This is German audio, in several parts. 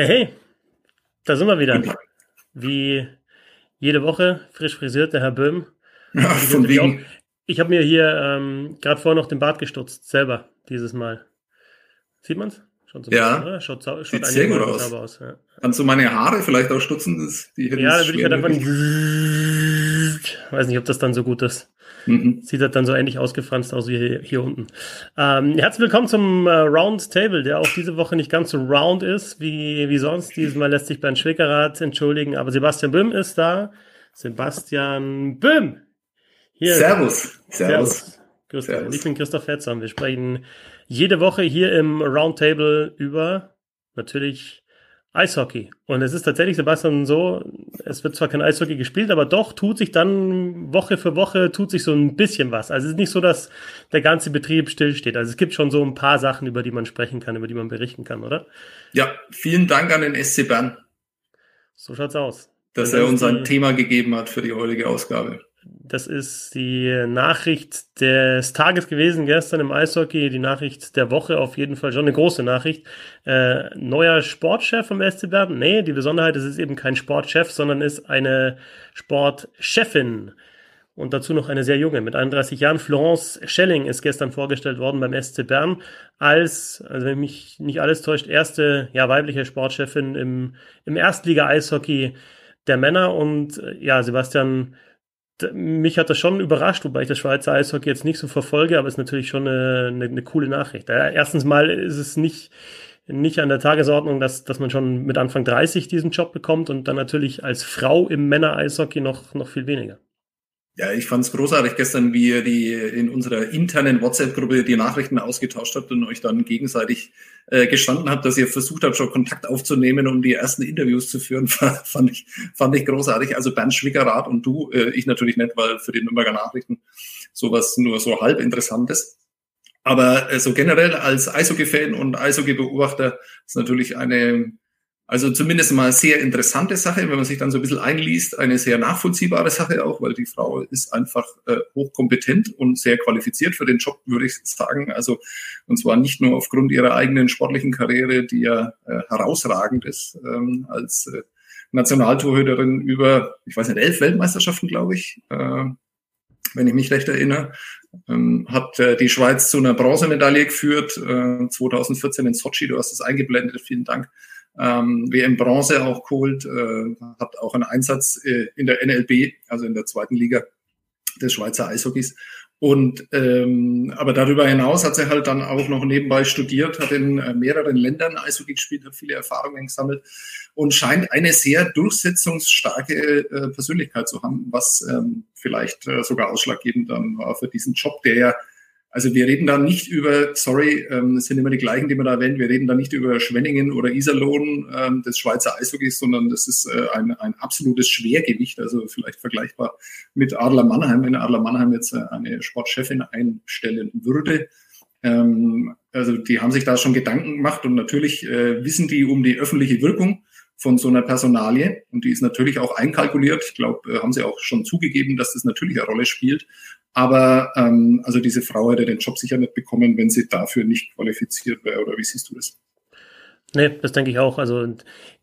Hey, hey, da sind wir wieder. Wie jede Woche, frisch frisiert, der Herr Böhm. Ja, von wegen. Ich habe mir hier ähm, gerade vorher noch den Bart gestutzt, selber, dieses Mal. Sieht man's? Schaut so ja, bisschen, schaut, schaut sieht sehr gut aus. aus ja. Kannst du meine Haare vielleicht auch stutzen? Das, die ja, da würde ich halt einfach nicht. Weiß nicht, ob das dann so gut ist. Mhm. Sieht halt dann so ähnlich ausgefranst aus wie hier, hier unten. Ähm, herzlich willkommen zum äh, Round Table, der auch diese Woche nicht ganz so round ist wie, wie sonst. Dieses Mal lässt sich Bernd Schwickerath entschuldigen, aber Sebastian Böhm ist da. Sebastian Böhm! Hier Servus. Servus. Servus. Dich. Ich bin Christoph Fetzer. Wir sprechen jede Woche hier im Roundtable über natürlich Eishockey. Und es ist tatsächlich, Sebastian, so, es wird zwar kein Eishockey gespielt, aber doch tut sich dann Woche für Woche, tut sich so ein bisschen was. Also es ist nicht so, dass der ganze Betrieb stillsteht. Also es gibt schon so ein paar Sachen, über die man sprechen kann, über die man berichten kann, oder? Ja, vielen Dank an den SC Bern. So schaut's aus. Dass er uns ein Thema gegeben hat für die heutige Ausgabe. Das ist die Nachricht des Tages gewesen gestern im Eishockey, die Nachricht der Woche auf jeden Fall schon eine große Nachricht. Äh, neuer Sportchef vom SC Bern? Nee, die Besonderheit ist, es ist eben kein Sportchef, sondern ist eine Sportchefin. Und dazu noch eine sehr junge, mit 31 Jahren. Florence Schelling ist gestern vorgestellt worden beim SC Bern als, also wenn mich nicht alles täuscht, erste ja, weibliche Sportchefin im, im Erstliga-Eishockey der Männer. Und äh, ja, Sebastian mich hat das schon überrascht, wobei ich das Schweizer Eishockey jetzt nicht so verfolge, aber es ist natürlich schon eine, eine, eine coole Nachricht. Erstens mal ist es nicht, nicht an der Tagesordnung, dass, dass man schon mit Anfang 30 diesen Job bekommt und dann natürlich als Frau im Männer-Eishockey noch, noch viel weniger. Ja, ich fand es großartig gestern, wie ihr die in unserer internen WhatsApp-Gruppe die Nachrichten ausgetauscht habt und euch dann gegenseitig äh, gestanden habt, dass ihr versucht habt, schon Kontakt aufzunehmen, um die ersten Interviews zu führen, fand ich, fand ich großartig. Also Bernd Schwickerath und du, äh, ich natürlich nicht, weil für die Nürnberger Nachrichten sowas nur so halb interessant ist. Aber äh, so generell als Eishockey-Fan und Eishockey-Beobachter ist natürlich eine also zumindest mal sehr interessante Sache, wenn man sich dann so ein bisschen einliest, eine sehr nachvollziehbare Sache auch, weil die Frau ist einfach äh, hochkompetent und sehr qualifiziert für den Job, würde ich sagen. Also und zwar nicht nur aufgrund ihrer eigenen sportlichen Karriere, die ja äh, herausragend ist ähm, als äh, Nationaltorhüterin über, ich weiß nicht, elf Weltmeisterschaften, glaube ich, äh, wenn ich mich recht erinnere, ähm, hat äh, die Schweiz zu einer Bronzemedaille geführt, äh, 2014 in Sochi, du hast es eingeblendet, vielen Dank ähm, WM Bronze auch geholt, äh, hat auch einen Einsatz äh, in der NLB, also in der zweiten Liga des Schweizer Eishockeys. Und ähm, aber darüber hinaus hat sie halt dann auch noch nebenbei studiert, hat in äh, mehreren Ländern Eishockey gespielt, hat viele Erfahrungen gesammelt und scheint eine sehr durchsetzungsstarke äh, Persönlichkeit zu haben, was ähm, vielleicht äh, sogar ausschlaggebend dann war für diesen Job, der ja also wir reden da nicht über, sorry, ähm, es sind immer die gleichen, die man da erwähnt, wir reden da nicht über Schwenningen oder Iserlohn ähm, des Schweizer Eishockeys, sondern das ist äh, ein, ein absolutes Schwergewicht, also vielleicht vergleichbar mit Adler Mannheim, wenn Adler Mannheim jetzt äh, eine Sportchefin einstellen würde. Ähm, also die haben sich da schon Gedanken gemacht und natürlich äh, wissen die um die öffentliche Wirkung von so einer Personalie und die ist natürlich auch einkalkuliert. Ich glaube, äh, haben sie auch schon zugegeben, dass das natürlich eine Rolle spielt. Aber ähm, also diese Frau hätte den Job sicher nicht bekommen, wenn sie dafür nicht qualifiziert wäre. Oder wie siehst du das? Nee, das denke ich auch. Also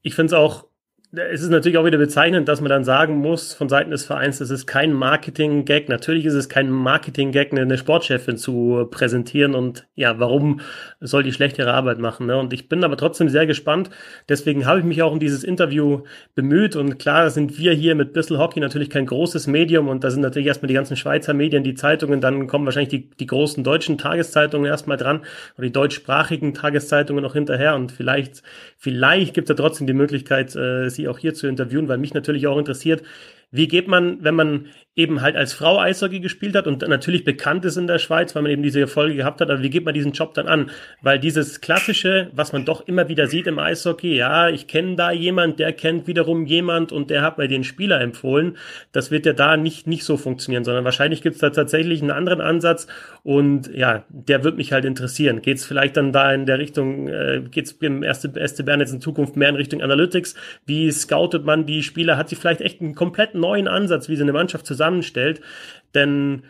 ich finde es auch es ist natürlich auch wieder bezeichnend, dass man dann sagen muss von Seiten des Vereins, es ist kein Marketing-Gag. Natürlich ist es kein Marketing-Gag, eine Sportchefin zu präsentieren und ja, warum soll die schlechtere Arbeit machen? Ne? Und ich bin aber trotzdem sehr gespannt. Deswegen habe ich mich auch um dieses Interview bemüht und klar sind wir hier mit Bissel Hockey natürlich kein großes Medium und da sind natürlich erstmal die ganzen Schweizer Medien, die Zeitungen, dann kommen wahrscheinlich die, die großen deutschen Tageszeitungen erstmal dran oder die deutschsprachigen Tageszeitungen noch hinterher und vielleicht, vielleicht gibt es ja trotzdem die Möglichkeit, äh, sie auch hier zu interviewen, weil mich natürlich auch interessiert, wie geht man, wenn man eben halt als Frau Eishockey gespielt hat und natürlich bekannt ist in der Schweiz, weil man eben diese Erfolge gehabt hat. Aber wie geht man diesen Job dann an? Weil dieses klassische, was man doch immer wieder sieht im Eishockey, ja, ich kenne da jemand, der kennt wiederum jemand und der hat mir den Spieler empfohlen. Das wird ja da nicht, nicht so funktionieren, sondern wahrscheinlich gibt es da tatsächlich einen anderen Ansatz und ja, der wird mich halt interessieren. Geht es vielleicht dann da in der Richtung, äh, geht es im erste, erste Bern jetzt in Zukunft mehr in Richtung Analytics? Wie scoutet man die Spieler? Hat sie vielleicht echt einen komplett neuen Ansatz, wie sie eine Mannschaft zusammen zusammenstellt. Denn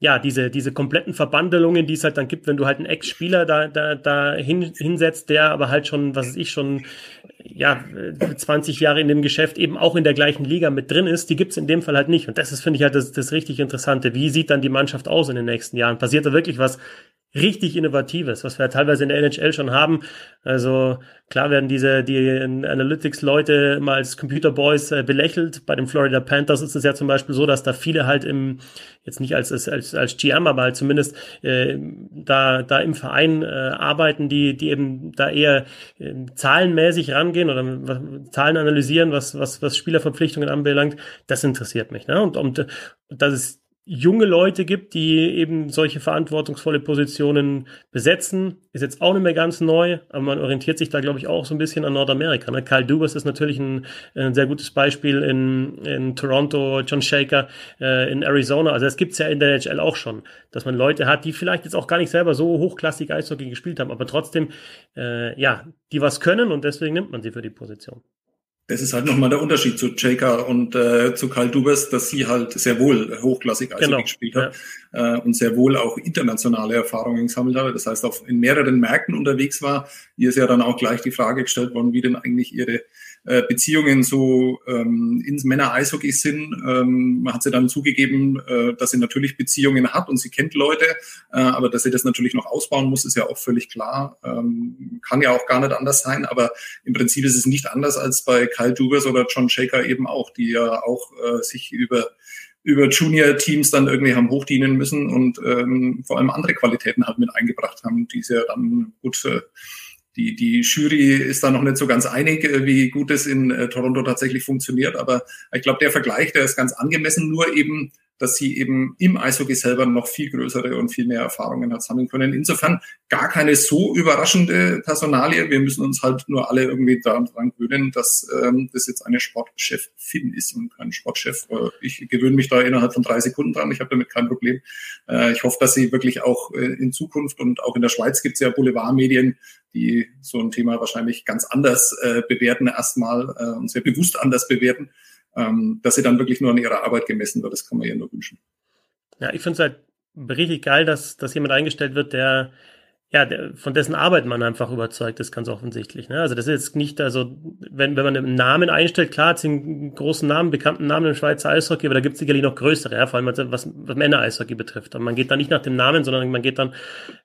ja, diese, diese kompletten Verbandelungen, die es halt dann gibt, wenn du halt einen Ex-Spieler da, da, da hin, hinsetzt, der aber halt schon, was weiß ich, schon ja 20 Jahre in dem Geschäft eben auch in der gleichen Liga mit drin ist, die gibt's in dem Fall halt nicht. Und das ist, finde ich, halt das, das richtig Interessante. Wie sieht dann die Mannschaft aus in den nächsten Jahren? Passiert da wirklich was richtig Innovatives, was wir teilweise in der NHL schon haben. Also klar werden diese die Analytics-Leute mal als Computer Boys äh, belächelt. Bei den Florida Panthers ist es ja zum Beispiel so, dass da viele halt im jetzt nicht als als als GM, aber halt zumindest äh, da da im Verein äh, arbeiten, die die eben da eher äh, zahlenmäßig rangehen oder was, Zahlen analysieren, was was was Spielerverpflichtungen anbelangt. Das interessiert mich. Ne? Und und das ist junge Leute gibt, die eben solche verantwortungsvolle Positionen besetzen, ist jetzt auch nicht mehr ganz neu, aber man orientiert sich da, glaube ich, auch so ein bisschen an Nordamerika. Ne? Kyle Dubas ist natürlich ein, ein sehr gutes Beispiel in, in Toronto, John Shaker äh, in Arizona. Also es gibt's ja in der NHL auch schon, dass man Leute hat, die vielleicht jetzt auch gar nicht selber so hochklassig Eishockey gespielt haben, aber trotzdem, äh, ja, die was können und deswegen nimmt man sie für die Position das ist halt nochmal der Unterschied zu Jaker und äh, zu Karl Dubers, dass sie halt sehr wohl hochklassig Eishockey genau. gespielt hat ja. äh, und sehr wohl auch internationale Erfahrungen gesammelt hat. Das heißt, auch in mehreren Märkten unterwegs war. Hier ist ja dann auch gleich die Frage gestellt worden, wie denn eigentlich ihre äh, Beziehungen so ähm, ins Männer-Eishockey sind. Ähm, hat sie dann zugegeben, äh, dass sie natürlich Beziehungen hat und sie kennt Leute, äh, aber dass sie das natürlich noch ausbauen muss, ist ja auch völlig klar. Ähm, kann ja auch gar nicht anders sein, aber im Prinzip ist es nicht anders als bei Kyle Dubers oder John Shaker eben auch, die ja auch äh, sich über über Junior-Teams dann irgendwie haben hochdienen müssen und ähm, vor allem andere Qualitäten halt mit eingebracht haben, die sie ja dann gut äh, die, die Jury ist da noch nicht so ganz einig, äh, wie gut es in äh, Toronto tatsächlich funktioniert. Aber ich glaube, der Vergleich, der ist ganz angemessen, nur eben dass sie eben im Eishockey selber noch viel größere und viel mehr Erfahrungen hat sammeln können. Insofern gar keine so überraschende Personalie. Wir müssen uns halt nur alle irgendwie daran gewöhnen, dass ähm, das jetzt eine Sportchefin ist und kein Sportchef. Äh, ich gewöhne mich da innerhalb von drei Sekunden dran. Ich habe damit kein Problem. Äh, ich hoffe, dass sie wirklich auch äh, in Zukunft und auch in der Schweiz gibt es ja Boulevardmedien, die so ein Thema wahrscheinlich ganz anders äh, bewerten erstmal äh, und sehr bewusst anders bewerten ähm, dass sie dann wirklich nur an ihrer Arbeit gemessen wird. Das kann man ihr nur wünschen. Ja, ich finde es halt richtig geil, dass, dass jemand eingestellt wird, der ja, der, von dessen Arbeit man einfach überzeugt ist, ganz offensichtlich. Ne? Also das ist jetzt nicht, also wenn, wenn man einen Namen einstellt, klar hat sie einen großen Namen, bekannten Namen im Schweizer Eishockey, aber da gibt es sicherlich noch größere, ja, vor allem was, was Männer-Eishockey betrifft. Und man geht da nicht nach dem Namen, sondern man geht dann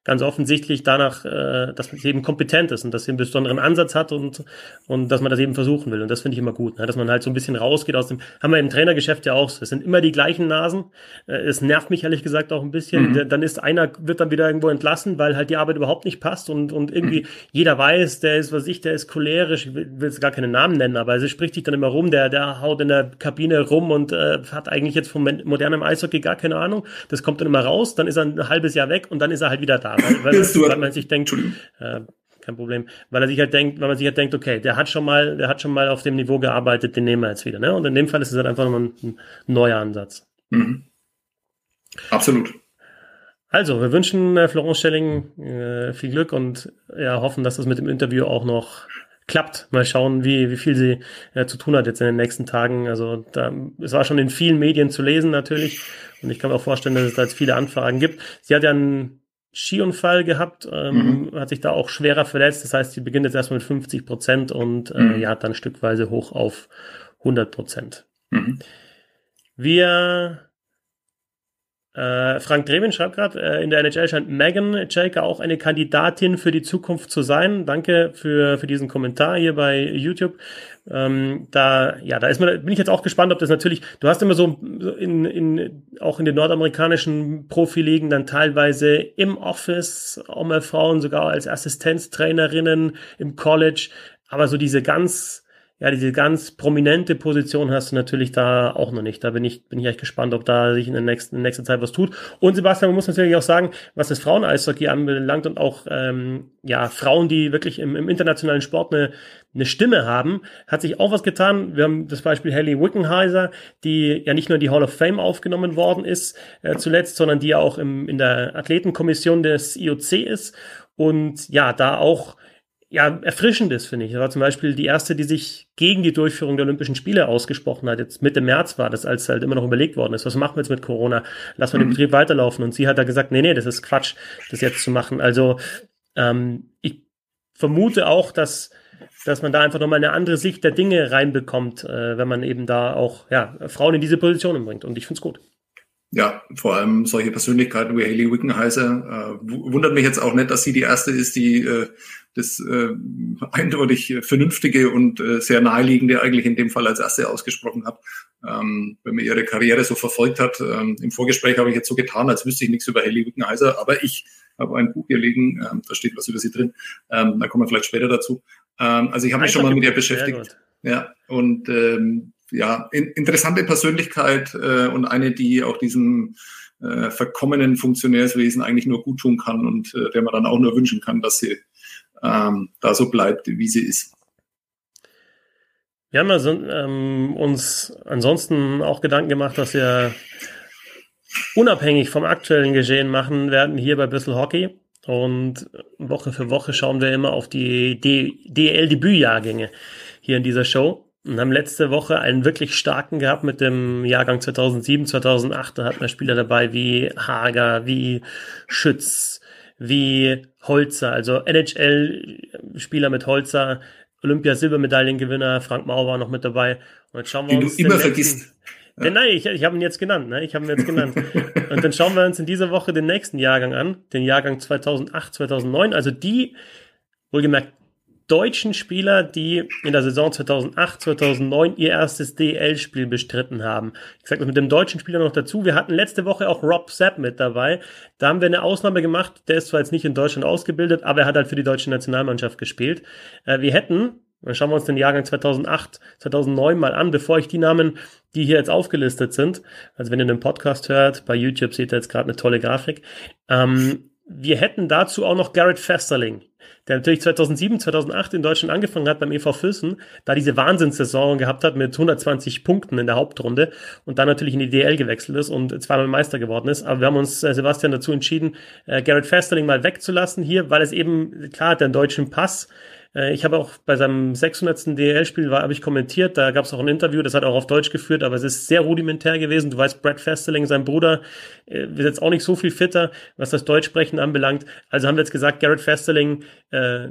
ganz offensichtlich danach, äh, dass man eben kompetent ist und dass sie einen besonderen Ansatz hat und, und dass man das eben versuchen will. Und das finde ich immer gut, ne? dass man halt so ein bisschen rausgeht aus dem, haben wir im Trainergeschäft ja auch so. Es sind immer die gleichen Nasen. Äh, es nervt mich ehrlich gesagt auch ein bisschen. Mhm. Dann ist einer, wird dann wieder irgendwo entlassen, weil halt die Arbeit überhaupt nicht passt und, und irgendwie mhm. jeder weiß, der ist, was ich, der ist cholerisch, ich will, jetzt gar keinen Namen nennen, aber es spricht sich dann immer rum, der, der haut in der Kabine rum und äh, hat eigentlich jetzt vom modernen Eishockey gar keine Ahnung. Das kommt dann immer raus, dann ist er ein halbes Jahr weg und dann ist er halt wieder da, weil, weil, weil man sich denkt, äh, kein Problem, weil er sich halt denkt, weil man sich halt denkt, okay, der hat schon mal, der hat schon mal auf dem Niveau gearbeitet, den nehmen wir jetzt wieder, ne? Und in dem Fall ist es halt einfach nochmal ein, ein neuer Ansatz. Mhm. Absolut. Also, wir wünschen äh, Florence Stelling äh, viel Glück und ja, hoffen, dass das mit dem Interview auch noch klappt. Mal schauen, wie, wie viel sie äh, zu tun hat jetzt in den nächsten Tagen. Also da, es war schon in vielen Medien zu lesen natürlich und ich kann mir auch vorstellen, dass es da jetzt viele Anfragen gibt. Sie hat ja einen Skiunfall gehabt, ähm, mhm. hat sich da auch schwerer verletzt. Das heißt, sie beginnt jetzt erstmal mit 50 Prozent und äh, mhm. ja, dann stückweise hoch auf 100 Prozent. Mhm. Wir äh, Frank Dreven schreibt gerade, äh, in der NHL scheint Megan Jaker auch eine Kandidatin für die Zukunft zu sein. Danke für, für diesen Kommentar hier bei YouTube. Ähm, da, ja, da ist man, bin ich jetzt auch gespannt, ob das natürlich, du hast immer so in, in, auch in den nordamerikanischen Profiligen dann teilweise im Office auch mal Frauen, sogar als Assistenztrainerinnen im College, aber so diese ganz, ja, diese ganz prominente Position hast du natürlich da auch noch nicht. Da bin ich, bin ich echt gespannt, ob da sich in der nächsten, in der nächsten Zeit was tut. Und Sebastian, man muss natürlich auch sagen, was das Frauen-Eishockey anbelangt und auch, ähm, ja, Frauen, die wirklich im, im internationalen Sport eine, eine Stimme haben, hat sich auch was getan. Wir haben das Beispiel Haley Wickenheiser, die ja nicht nur die Hall of Fame aufgenommen worden ist, äh, zuletzt, sondern die ja auch im, in der Athletenkommission des IOC ist und ja, da auch ja, erfrischend ist, finde ich. Das war zum Beispiel die erste, die sich gegen die Durchführung der Olympischen Spiele ausgesprochen hat. Jetzt Mitte März war das, als halt immer noch überlegt worden ist, was machen wir jetzt mit Corona? Lassen wir den mhm. Betrieb weiterlaufen. Und sie hat da gesagt, nee, nee, das ist Quatsch, das jetzt zu machen. Also ähm, ich vermute auch, dass dass man da einfach nochmal eine andere Sicht der Dinge reinbekommt, äh, wenn man eben da auch ja, Frauen in diese Positionen bringt. Und ich finde es gut. Ja, vor allem solche Persönlichkeiten wie Haley Wickenheiser. Äh, wundert mich jetzt auch nicht, dass sie die erste ist, die äh, das äh, eindeutig vernünftige und äh, sehr naheliegende eigentlich in dem Fall als erste ausgesprochen hat. Ähm, wenn man ihre Karriere so verfolgt hat. Ähm, Im Vorgespräch habe ich jetzt so getan, als wüsste ich nichts über Haley Wickenheiser, aber ich habe ein Buch hier liegen, ähm, da steht was über sie drin. Ähm, da kommen wir vielleicht später dazu. Ähm, also ich habe mich schon mal mit ihr beschäftigt. Ja, und ähm, ja, in, interessante Persönlichkeit äh, und eine, die auch diesem äh, verkommenen Funktionärswesen eigentlich nur gut tun kann und äh, der man dann auch nur wünschen kann, dass sie ähm, da so bleibt, wie sie ist. Wir haben also, ähm, uns ansonsten auch Gedanken gemacht, dass wir unabhängig vom aktuellen Geschehen machen werden hier bei Bissel Hockey. Und Woche für Woche schauen wir immer auf die DL-Debütjahrgänge hier in dieser Show und haben letzte Woche einen wirklich starken gehabt mit dem Jahrgang 2007, 2008. Da hatten wir Spieler dabei wie Hager, wie Schütz, wie Holzer, also NHL-Spieler mit Holzer, Olympia-Silbermedaillengewinner, Frank Mauer war noch mit dabei. Und jetzt schauen wir Den uns du immer vergisst. Ja. Nein, ich, ich habe ihn jetzt genannt, ne? Ich habe ihn jetzt genannt. und dann schauen wir uns in dieser Woche den nächsten Jahrgang an, den Jahrgang 2008, 2009, also die, wohlgemerkt, deutschen Spieler, die in der Saison 2008, 2009 ihr erstes DL-Spiel bestritten haben. Ich sage das mit dem deutschen Spieler noch dazu. Wir hatten letzte Woche auch Rob Sepp mit dabei. Da haben wir eine Ausnahme gemacht. Der ist zwar jetzt nicht in Deutschland ausgebildet, aber er hat halt für die deutsche Nationalmannschaft gespielt. Äh, wir hätten, dann schauen wir uns den Jahrgang 2008, 2009 mal an, bevor ich die Namen, die hier jetzt aufgelistet sind, also wenn ihr den Podcast hört, bei YouTube seht ihr jetzt gerade eine tolle Grafik. Ähm, wir hätten dazu auch noch Garrett Festerling der natürlich 2007, 2008 in Deutschland angefangen hat beim EV Füssen, da diese Wahnsinnssaison gehabt hat mit 120 Punkten in der Hauptrunde und dann natürlich in die DL gewechselt ist und zweimal Meister geworden ist. Aber wir haben uns, äh, Sebastian, dazu entschieden, äh, Garrett Festerling mal wegzulassen hier, weil es eben, klar, hat den deutschen Pass, äh, ich habe auch bei seinem 600. DL-Spiel habe ich kommentiert, da gab es auch ein Interview, das hat auch auf Deutsch geführt, aber es ist sehr rudimentär gewesen. Du weißt, Brad Festeling, sein Bruder, äh, wird jetzt auch nicht so viel fitter, was das Deutschsprechen anbelangt. Also haben wir jetzt gesagt, Garrett Festeling äh,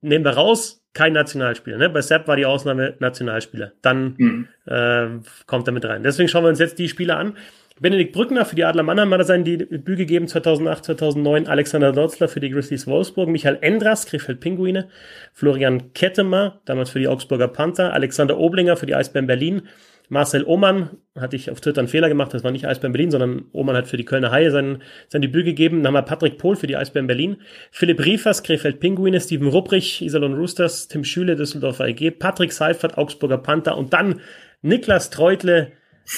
nehmen wir raus, kein Nationalspieler. Ne? Bei Sepp war die Ausnahme Nationalspieler. Dann mhm. äh, kommt er mit rein. Deswegen schauen wir uns jetzt die Spieler an. Benedikt Brückner für die Adler Mannheim hat er sein Debüt gegeben 2008, 2009. Alexander Dotzler für die Grizzlies Wolfsburg. Michael Endras, Krefeld Pinguine. Florian Kettemer, damals für die Augsburger Panther. Alexander Oblinger für die Eisbären Berlin. Marcel Oman, hatte ich auf Twitter einen Fehler gemacht, das war nicht Eisbären Berlin, sondern Oman hat für die Kölner Haie sein, sein Debüt gegeben. Dann haben wir Patrick Pohl für die Eisbären Berlin, Philipp Riefers, Krefeld Pinguine, Steven Rupprich, Iserlohn Roosters, Tim Schüle, Düsseldorfer EG, Patrick Seifert, Augsburger Panther und dann Niklas Treutle,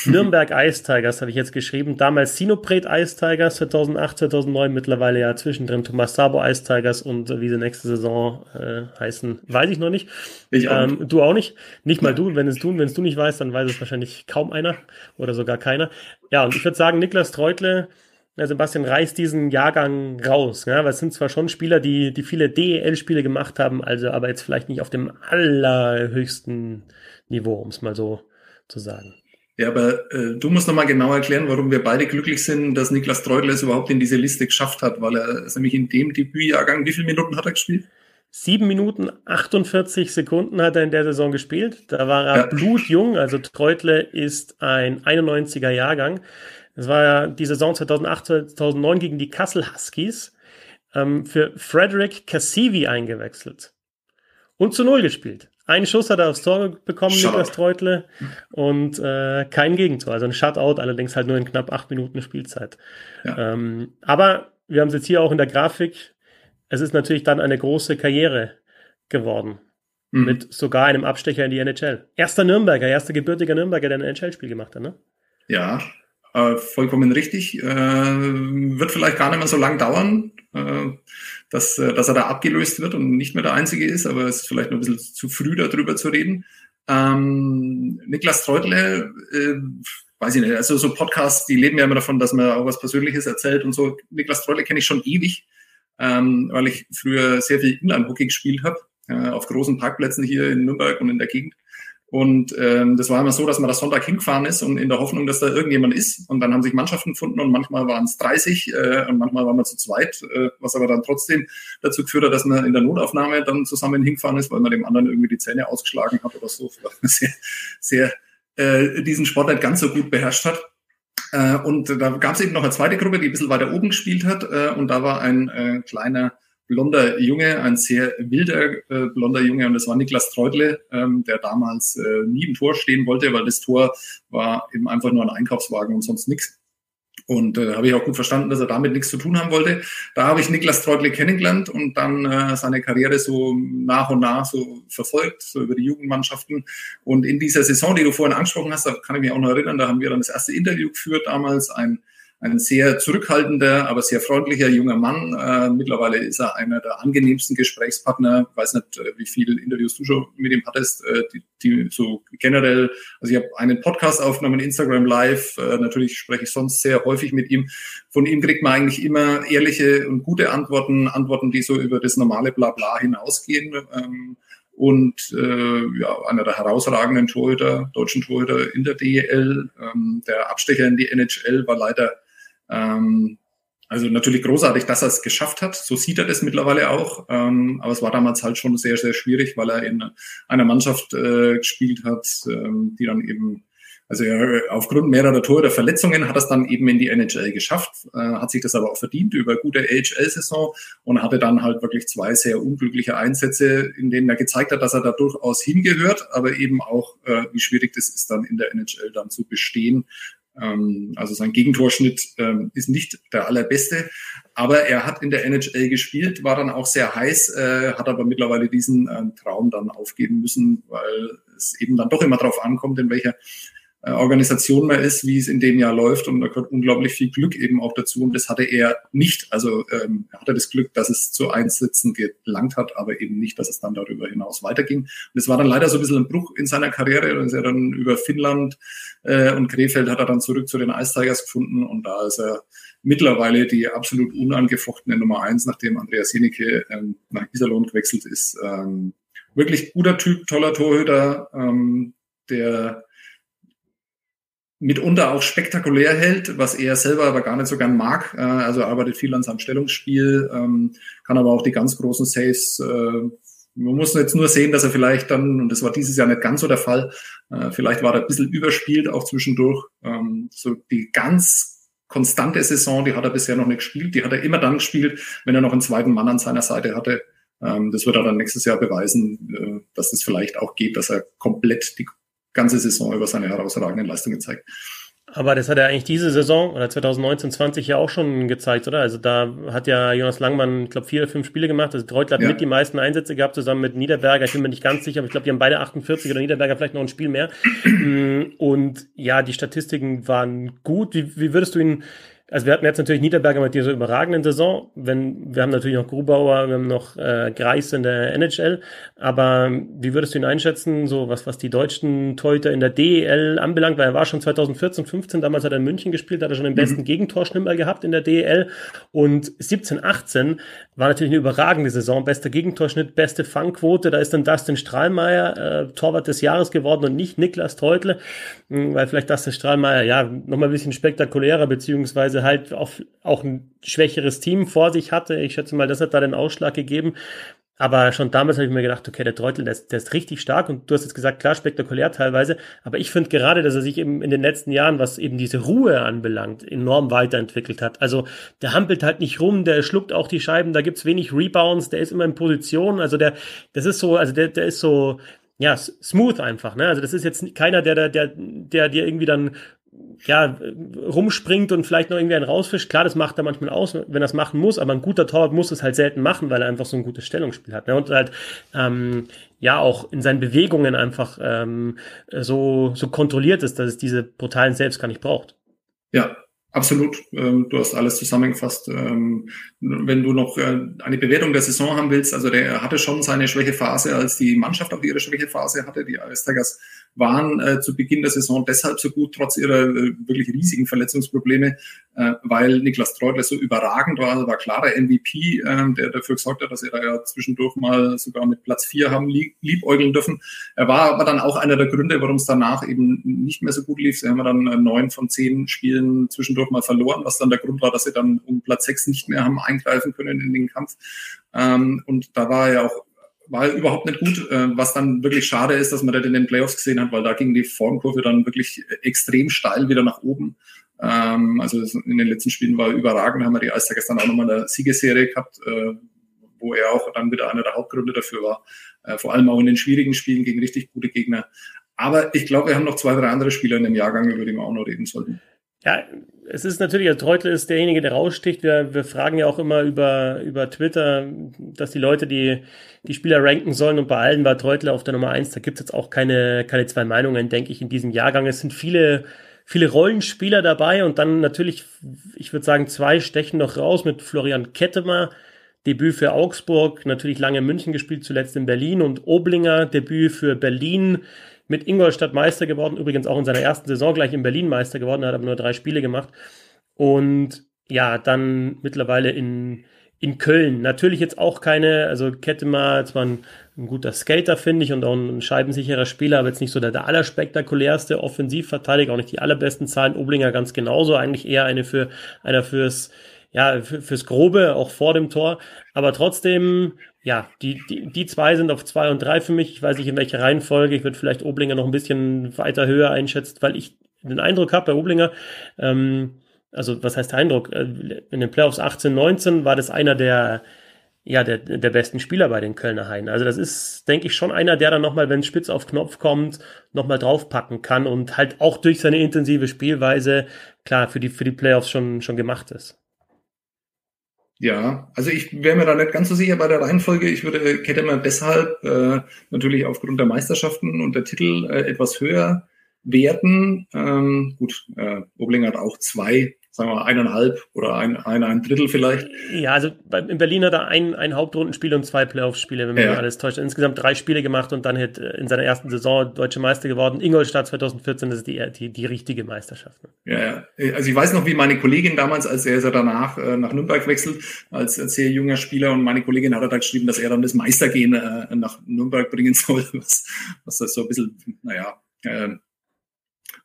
Nürnberg Ice Tigers habe ich jetzt geschrieben. Damals Sinopret Ice Tigers 2008, 2009. Mittlerweile ja zwischendrin Thomas Sabo Ice Tigers und wie sie nächste Saison äh, heißen, weiß ich noch nicht. Ich auch ähm, Du auch nicht. Nicht mal du. Wenn es du, wenn es du nicht weißt, dann weiß es wahrscheinlich kaum einer oder sogar keiner. Ja, und ich würde sagen, Niklas Treutle, ja, Sebastian reißt diesen Jahrgang raus. Ja, weil es sind zwar schon Spieler, die, die viele DEL-Spiele gemacht haben, also aber jetzt vielleicht nicht auf dem allerhöchsten Niveau, um es mal so zu sagen. Ja, aber äh, du musst nochmal genau erklären, warum wir beide glücklich sind, dass Niklas Treudler es überhaupt in diese Liste geschafft hat, weil er ist nämlich in dem Debütjahrgang, wie viele Minuten hat er gespielt? Sieben Minuten 48 Sekunden hat er in der Saison gespielt. Da war er ja. blutjung, also Treutle ist ein 91er Jahrgang. Das war ja die Saison 2008, 2009 gegen die Kassel Huskies ähm, für Frederick Cassivi eingewechselt und zu Null gespielt. Einen Schuss hat er aufs Tor bekommen, Shutout. Niklas Treutle, und äh, kein Gegentor. Also ein Shutout, allerdings halt nur in knapp acht Minuten Spielzeit. Ja. Ähm, aber wir haben es jetzt hier auch in der Grafik. Es ist natürlich dann eine große Karriere geworden. Mhm. Mit sogar einem Abstecher in die NHL. Erster Nürnberger, erster gebürtiger Nürnberger, der ein NHL-Spiel gemacht hat, ne? Ja, äh, vollkommen richtig. Äh, wird vielleicht gar nicht mehr so lang dauern, dass, äh, dass er da abgelöst wird und nicht mehr der Einzige ist, aber es ist vielleicht noch ein bisschen zu früh darüber zu reden. Ähm, Niklas Treutle, äh, weiß ich nicht, also so Podcasts, die leben ja immer davon, dass man auch was Persönliches erzählt und so. Niklas Treutle kenne ich schon ewig, ähm, weil ich früher sehr viel Inline-Hockey gespielt habe, äh, auf großen Parkplätzen hier in Nürnberg und in der Gegend. Und ähm, das war immer so, dass man da Sonntag hingefahren ist und in der Hoffnung, dass da irgendjemand ist. Und dann haben sich Mannschaften gefunden und manchmal waren es 30 äh, und manchmal waren wir zu zweit, äh, was aber dann trotzdem dazu geführt hat, dass man in der Notaufnahme dann zusammen hingefahren ist, weil man dem anderen irgendwie die Zähne ausgeschlagen hat oder so, weil man sehr, sehr äh, diesen Sport nicht ganz so gut beherrscht hat. Äh, und da gab es eben noch eine zweite Gruppe, die ein bisschen weiter oben gespielt hat. Äh, und da war ein äh, kleiner blonder Junge, ein sehr wilder äh, blonder Junge und das war Niklas Treutle, ähm, der damals äh, nie im Tor stehen wollte, weil das Tor war eben einfach nur ein Einkaufswagen und sonst nichts. Und äh, habe ich auch gut verstanden, dass er damit nichts zu tun haben wollte. Da habe ich Niklas Treutle kennengelernt und dann äh, seine Karriere so nach und nach so verfolgt, so über die Jugendmannschaften. Und in dieser Saison, die du vorhin angesprochen hast, da kann ich mich auch noch erinnern, da haben wir dann das erste Interview geführt damals, ein ein sehr zurückhaltender, aber sehr freundlicher junger Mann. Äh, mittlerweile ist er einer der angenehmsten Gesprächspartner. Ich weiß nicht, äh, wie viele Interviews du schon mit ihm hattest, äh, die, die so generell. Also ich habe einen Podcast aufgenommen, Instagram Live. Äh, natürlich spreche ich sonst sehr häufig mit ihm. Von ihm kriegt man eigentlich immer ehrliche und gute Antworten, Antworten, die so über das normale Blabla hinausgehen. Ähm, und äh, ja, einer der herausragenden Torhüter, deutschen Torhüter in der DEL. Ähm, der Abstecher in die NHL war leider ähm, also natürlich großartig, dass er es geschafft hat. So sieht er das mittlerweile auch. Ähm, aber es war damals halt schon sehr, sehr schwierig, weil er in einer Mannschaft äh, gespielt hat, ähm, die dann eben, also ja, aufgrund mehrerer Tore der Verletzungen hat er es dann eben in die NHL geschafft, äh, hat sich das aber auch verdient über gute AHL-Saison und hatte dann halt wirklich zwei sehr unglückliche Einsätze, in denen er gezeigt hat, dass er da durchaus hingehört, aber eben auch, äh, wie schwierig das ist, dann in der NHL dann zu bestehen also sein Gegentorschnitt ähm, ist nicht der allerbeste, aber er hat in der NHL gespielt, war dann auch sehr heiß, äh, hat aber mittlerweile diesen ähm, Traum dann aufgeben müssen, weil es eben dann doch immer darauf ankommt, in welcher äh, Organisation man ist, wie es in dem Jahr läuft und da gehört unglaublich viel Glück eben auch dazu und das hatte er nicht. Also ähm, er hatte das Glück, dass es zu Einsätzen gelangt hat, aber eben nicht, dass es dann darüber hinaus weiterging. Und es war dann leider so ein bisschen ein Bruch in seiner Karriere. Und ist er dann über Finnland äh, und Krefeld hat er dann zurück zu den Ice Tigers gefunden und da ist er mittlerweile die absolut unangefochtene Nummer eins, nachdem Andreas Jenicke ähm, nach Iserlohn gewechselt ist. Ähm, wirklich guter Typ, toller Torhüter, ähm, der mitunter auch spektakulär hält, was er selber aber gar nicht so gern mag. Äh, also arbeitet viel an seinem Stellungsspiel, ähm, kann aber auch die ganz großen Saves. Äh, man muss jetzt nur sehen, dass er vielleicht dann, und das war dieses Jahr nicht ganz so der Fall, äh, vielleicht war er ein bisschen überspielt auch zwischendurch. Ähm, so die ganz konstante Saison, die hat er bisher noch nicht gespielt. Die hat er immer dann gespielt, wenn er noch einen zweiten Mann an seiner Seite hatte. Ähm, das wird er dann nächstes Jahr beweisen, dass es vielleicht auch geht, dass er komplett die ganze Saison über seine herausragenden Leistungen zeigt. Aber das hat er eigentlich diese Saison oder 2019, 20 ja auch schon gezeigt, oder? Also da hat ja Jonas Langmann, ich glaube, vier oder fünf Spiele gemacht. Also Treutler hat ja. mit die meisten Einsätze gehabt, zusammen mit Niederberger. Ich bin mir nicht ganz sicher, aber ich glaube, die haben beide 48 oder Niederberger vielleicht noch ein Spiel mehr. Und ja, die Statistiken waren gut. Wie, wie würdest du ihn also wir hatten jetzt natürlich Niederberger mit dieser überragenden Saison. Wenn, wir haben natürlich noch Grubauer, wir haben noch äh, Greis in der NHL. Aber wie würdest du ihn einschätzen, so was, was die deutschen Torhüter in der DEL anbelangt? Weil er war schon 2014, 15, damals hat er in München gespielt, hat er schon den besten mhm. Gegentorschnimmer gehabt in der DEL. Und 17, 18 war natürlich eine überragende Saison. Bester Gegentorschnitt, beste Fangquote. Da ist dann Dustin Strahlmeier äh, Torwart des Jahres geworden und nicht Niklas Treutle. Hm, weil vielleicht Dustin Strahlmeier, ja, nochmal ein bisschen spektakulärer, beziehungsweise halt auch, auch ein schwächeres Team vor sich hatte. Ich schätze mal, das hat da den Ausschlag gegeben. Aber schon damals habe ich mir gedacht, okay, der Treutel, der ist, der ist richtig stark und du hast jetzt gesagt, klar, spektakulär teilweise. Aber ich finde gerade, dass er sich eben in den letzten Jahren, was eben diese Ruhe anbelangt, enorm weiterentwickelt hat. Also der hampelt halt nicht rum, der schluckt auch die Scheiben, da gibt's wenig Rebounds, der ist immer in Position. Also der, das ist so, also der, der ist so, ja, smooth einfach, ne? Also das ist jetzt keiner, der, der, der, der dir irgendwie dann ja, rumspringt und vielleicht noch irgendwie einen rausfischt. Klar, das macht er manchmal aus, wenn er es machen muss, aber ein guter Torwart muss es halt selten machen, weil er einfach so ein gutes Stellungsspiel hat. Ne? Und halt, ähm, ja, auch in seinen Bewegungen einfach ähm, so, so kontrolliert ist, dass es diese brutalen selbst gar nicht braucht. Ja, Absolut, ähm, du hast alles zusammengefasst. Ähm, wenn du noch äh, eine Bewertung der Saison haben willst, also der hatte schon seine Schwächephase, als die Mannschaft auch ihre Schwächephase hatte. Die Ice waren äh, zu Beginn der Saison deshalb so gut, trotz ihrer äh, wirklich riesigen Verletzungsprobleme, äh, weil Niklas Treutler so überragend war, also war klarer MVP, äh, der dafür gesorgt hat, dass sie da ja zwischendurch mal sogar mit Platz vier haben lieb liebäugeln dürfen. Er war aber dann auch einer der Gründe, warum es danach eben nicht mehr so gut lief. Sie haben dann äh, neun von zehn Spielen zwischendurch mal verloren, was dann der Grund war, dass sie dann um Platz sechs nicht mehr haben eingreifen können in den Kampf. Ähm, und da war er auch war überhaupt nicht gut, äh, was dann wirklich schade ist, dass man das in den Playoffs gesehen hat, weil da ging die Formkurve dann wirklich extrem steil wieder nach oben. Ähm, also in den letzten Spielen war überragend, haben wir die Eister gestern auch nochmal eine Siegeserie gehabt, äh, wo er auch dann wieder einer der Hauptgründe dafür war. Äh, vor allem auch in den schwierigen Spielen gegen richtig gute Gegner. Aber ich glaube, wir haben noch zwei, drei andere Spieler in dem Jahrgang, über die wir auch noch reden sollten. Ja, es ist natürlich, also Treutel ist derjenige, der raussticht. Wir, wir fragen ja auch immer über, über Twitter, dass die Leute die, die Spieler ranken sollen und bei allen war Treutel auf der Nummer eins. Da gibt es jetzt auch keine, keine zwei Meinungen, denke ich, in diesem Jahrgang. Es sind viele, viele Rollenspieler dabei und dann natürlich, ich würde sagen, zwei stechen noch raus mit Florian Kettemer, Debüt für Augsburg, natürlich lange in München gespielt, zuletzt in Berlin und Oblinger, Debüt für Berlin mit Ingolstadt Meister geworden, übrigens auch in seiner ersten Saison gleich in Berlin Meister geworden, hat aber nur drei Spiele gemacht. Und ja, dann mittlerweile in, in Köln. Natürlich jetzt auch keine, also Kettemar, zwar ein, ein guter Skater, finde ich, und auch ein scheibensicherer Spieler, aber jetzt nicht so der, der allerspektakulärste Offensivverteidiger, auch nicht die allerbesten Zahlen. Oblinger ganz genauso, eigentlich eher eine für, einer fürs, ja, fürs Grobe, auch vor dem Tor. Aber trotzdem, ja, die, die, die zwei sind auf zwei und drei für mich. Ich weiß nicht, in welcher Reihenfolge. Ich würde vielleicht Oblinger noch ein bisschen weiter höher einschätzen, weil ich den Eindruck habe bei Oblinger, ähm, also was heißt der Eindruck? Äh, in den Playoffs 18, 19 war das einer der, ja, der, der besten Spieler bei den Kölner Haien. Also das ist, denke ich, schon einer, der dann nochmal, wenn Spitz auf Knopf kommt, nochmal draufpacken kann und halt auch durch seine intensive Spielweise, klar, für die, für die Playoffs schon, schon gemacht ist. Ja, also ich wäre mir da nicht ganz so sicher bei der Reihenfolge. Ich würde Kettemer deshalb äh, natürlich aufgrund der Meisterschaften und der Titel äh, etwas höher werten. Ähm, gut, äh, Oblinger hat auch zwei sagen wir eineinhalb oder ein, ein, ein Drittel vielleicht. Ja, also in Berlin hat er ein, ein Hauptrundenspiel und zwei Playoff-Spiele, wenn man ja. alles täuscht. Insgesamt drei Spiele gemacht und dann hat äh, in seiner ersten Saison deutsche Meister geworden. Ingolstadt 2014, das ist die, die, die richtige Meisterschaft. Ne? Ja, ja, also ich weiß noch, wie meine Kollegin damals, als er ist danach äh, nach Nürnberg wechselt, als, als sehr junger Spieler und meine Kollegin hat er da geschrieben, dass er dann das Meistergehen äh, nach Nürnberg bringen soll, was, was das so ein bisschen, naja, äh,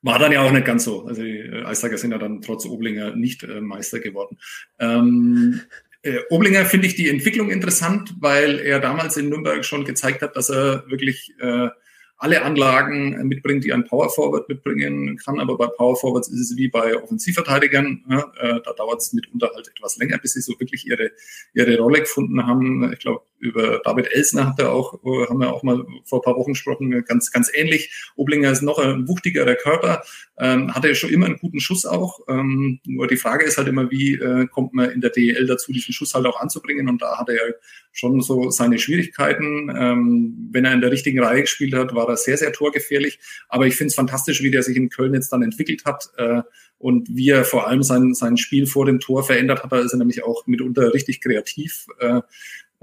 war dann ja auch nicht ganz so. Also die äh, Eislager sind ja dann trotz Oblinger nicht äh, Meister geworden. Ähm, äh, Oblinger finde ich die Entwicklung interessant, weil er damals in Nürnberg schon gezeigt hat, dass er wirklich äh, alle Anlagen mitbringt, die ein Power Forward mitbringen kann. Aber bei Power Forwards ist es wie bei Offensivverteidigern. Ja, äh, da dauert es mitunter halt etwas länger, bis sie so wirklich ihre, ihre Rolle gefunden haben. Ich glaube, über David Elsner hat er auch, äh, haben wir auch mal vor ein paar Wochen gesprochen, ganz, ganz ähnlich. Oblinger ist noch ein wuchtigerer Körper, ähm, hatte ja schon immer einen guten Schuss auch. Ähm, nur die Frage ist halt immer, wie äh, kommt man in der DEL dazu, diesen Schuss halt auch anzubringen? Und da hat er schon so seine Schwierigkeiten. Ähm, wenn er in der richtigen Reihe gespielt hat, war er sehr, sehr torgefährlich. Aber ich finde es fantastisch, wie der sich in Köln jetzt dann entwickelt hat. Äh, und wie er vor allem sein, sein Spiel vor dem Tor verändert hat, da ist er nämlich auch mitunter richtig kreativ. Äh,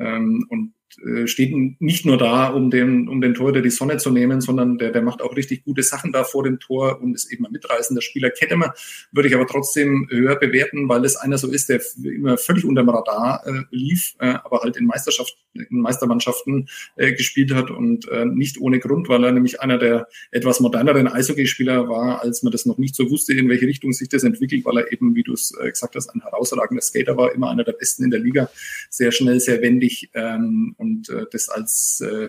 und äh, steht nicht nur da, um den, um den Torhüter die Sonne zu nehmen, sondern der, der macht auch richtig gute Sachen da vor dem Tor und ist eben ein mitreißender Spieler. Kettemer würde ich aber trotzdem höher bewerten, weil es einer so ist, der immer völlig unterm Radar äh, lief, äh, aber halt in Meisterschaften, in Meistermannschaften äh, gespielt hat und äh, nicht ohne Grund, weil er nämlich einer der etwas moderneren Eishockeyspieler war, als man das noch nicht so wusste, in welche Richtung sich das entwickelt, weil er eben, wie du es äh, gesagt hast, ein herausragender Skater war, immer einer der besten in der Liga, sehr schnell, sehr wendig ähm, und äh, das als äh,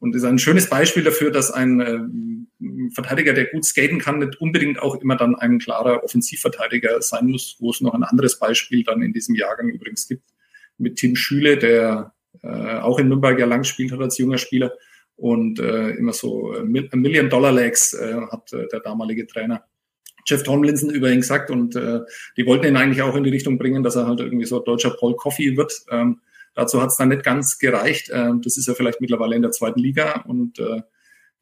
und ist ein schönes Beispiel dafür, dass ein äh, Verteidiger, der gut skaten kann, nicht unbedingt auch immer dann ein klarer Offensivverteidiger sein muss, wo es noch ein anderes Beispiel dann in diesem Jahrgang übrigens gibt, mit Tim Schüle, der äh, auch in Nürnberg ja lang gespielt hat als junger Spieler und äh, immer so äh, Million-Dollar-Legs äh, hat äh, der damalige Trainer. Jeff Tomlinson über ihn gesagt und äh, die wollten ihn eigentlich auch in die Richtung bringen, dass er halt irgendwie so deutscher Paul Coffey wird. Ähm, Dazu hat es dann nicht ganz gereicht. Ähm, das ist ja vielleicht mittlerweile in der zweiten Liga und äh,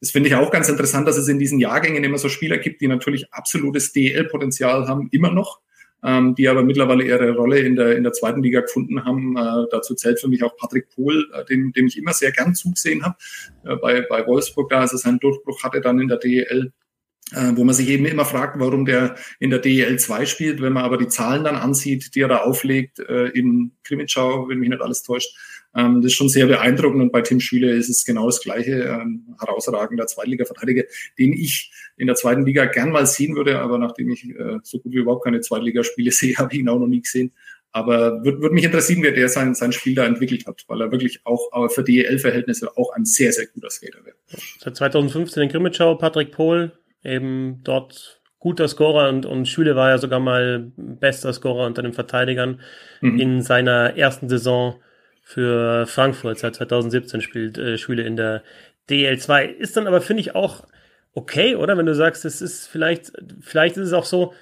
das finde ich auch ganz interessant, dass es in diesen Jahrgängen immer so Spieler gibt, die natürlich absolutes DL-Potenzial haben, immer noch. ähm, die aber mittlerweile ihre Rolle in der, in der zweiten Liga gefunden haben. Äh, dazu zählt für mich auch Patrick Pohl, äh, dem, dem ich immer sehr gern zugesehen habe. Äh, bei, bei Wolfsburg, da als er seinen Durchbruch hatte, dann in der äh, wo man sich eben immer fragt, warum der in der DEL 2 spielt. Wenn man aber die Zahlen dann ansieht, die er da auflegt äh, in Krimitschau, wenn mich nicht alles täuscht, ähm, das ist schon sehr beeindruckend. Und bei Tim Schüler ist es genau das Gleiche. Ähm, herausragender Zweitliga-Verteidiger, den ich in der zweiten Liga gern mal sehen würde. Aber nachdem ich äh, so gut wie überhaupt keine Zweitligaspiele sehe, habe ich ihn auch noch nie gesehen. Aber würde würd mich interessieren, wer der sein, sein Spiel da entwickelt hat, weil er wirklich auch für DEL-Verhältnisse auch ein sehr, sehr guter Skater wäre. Seit 2015 in Grimmitschau, Patrick Pohl, eben dort guter Scorer und, und Schüle war ja sogar mal bester Scorer unter den Verteidigern mhm. in seiner ersten Saison für Frankfurt. Seit 2017 spielt äh, Schüle in der DL2. Ist dann aber, finde ich, auch okay, oder? Wenn du sagst, es ist vielleicht, vielleicht ist es auch so,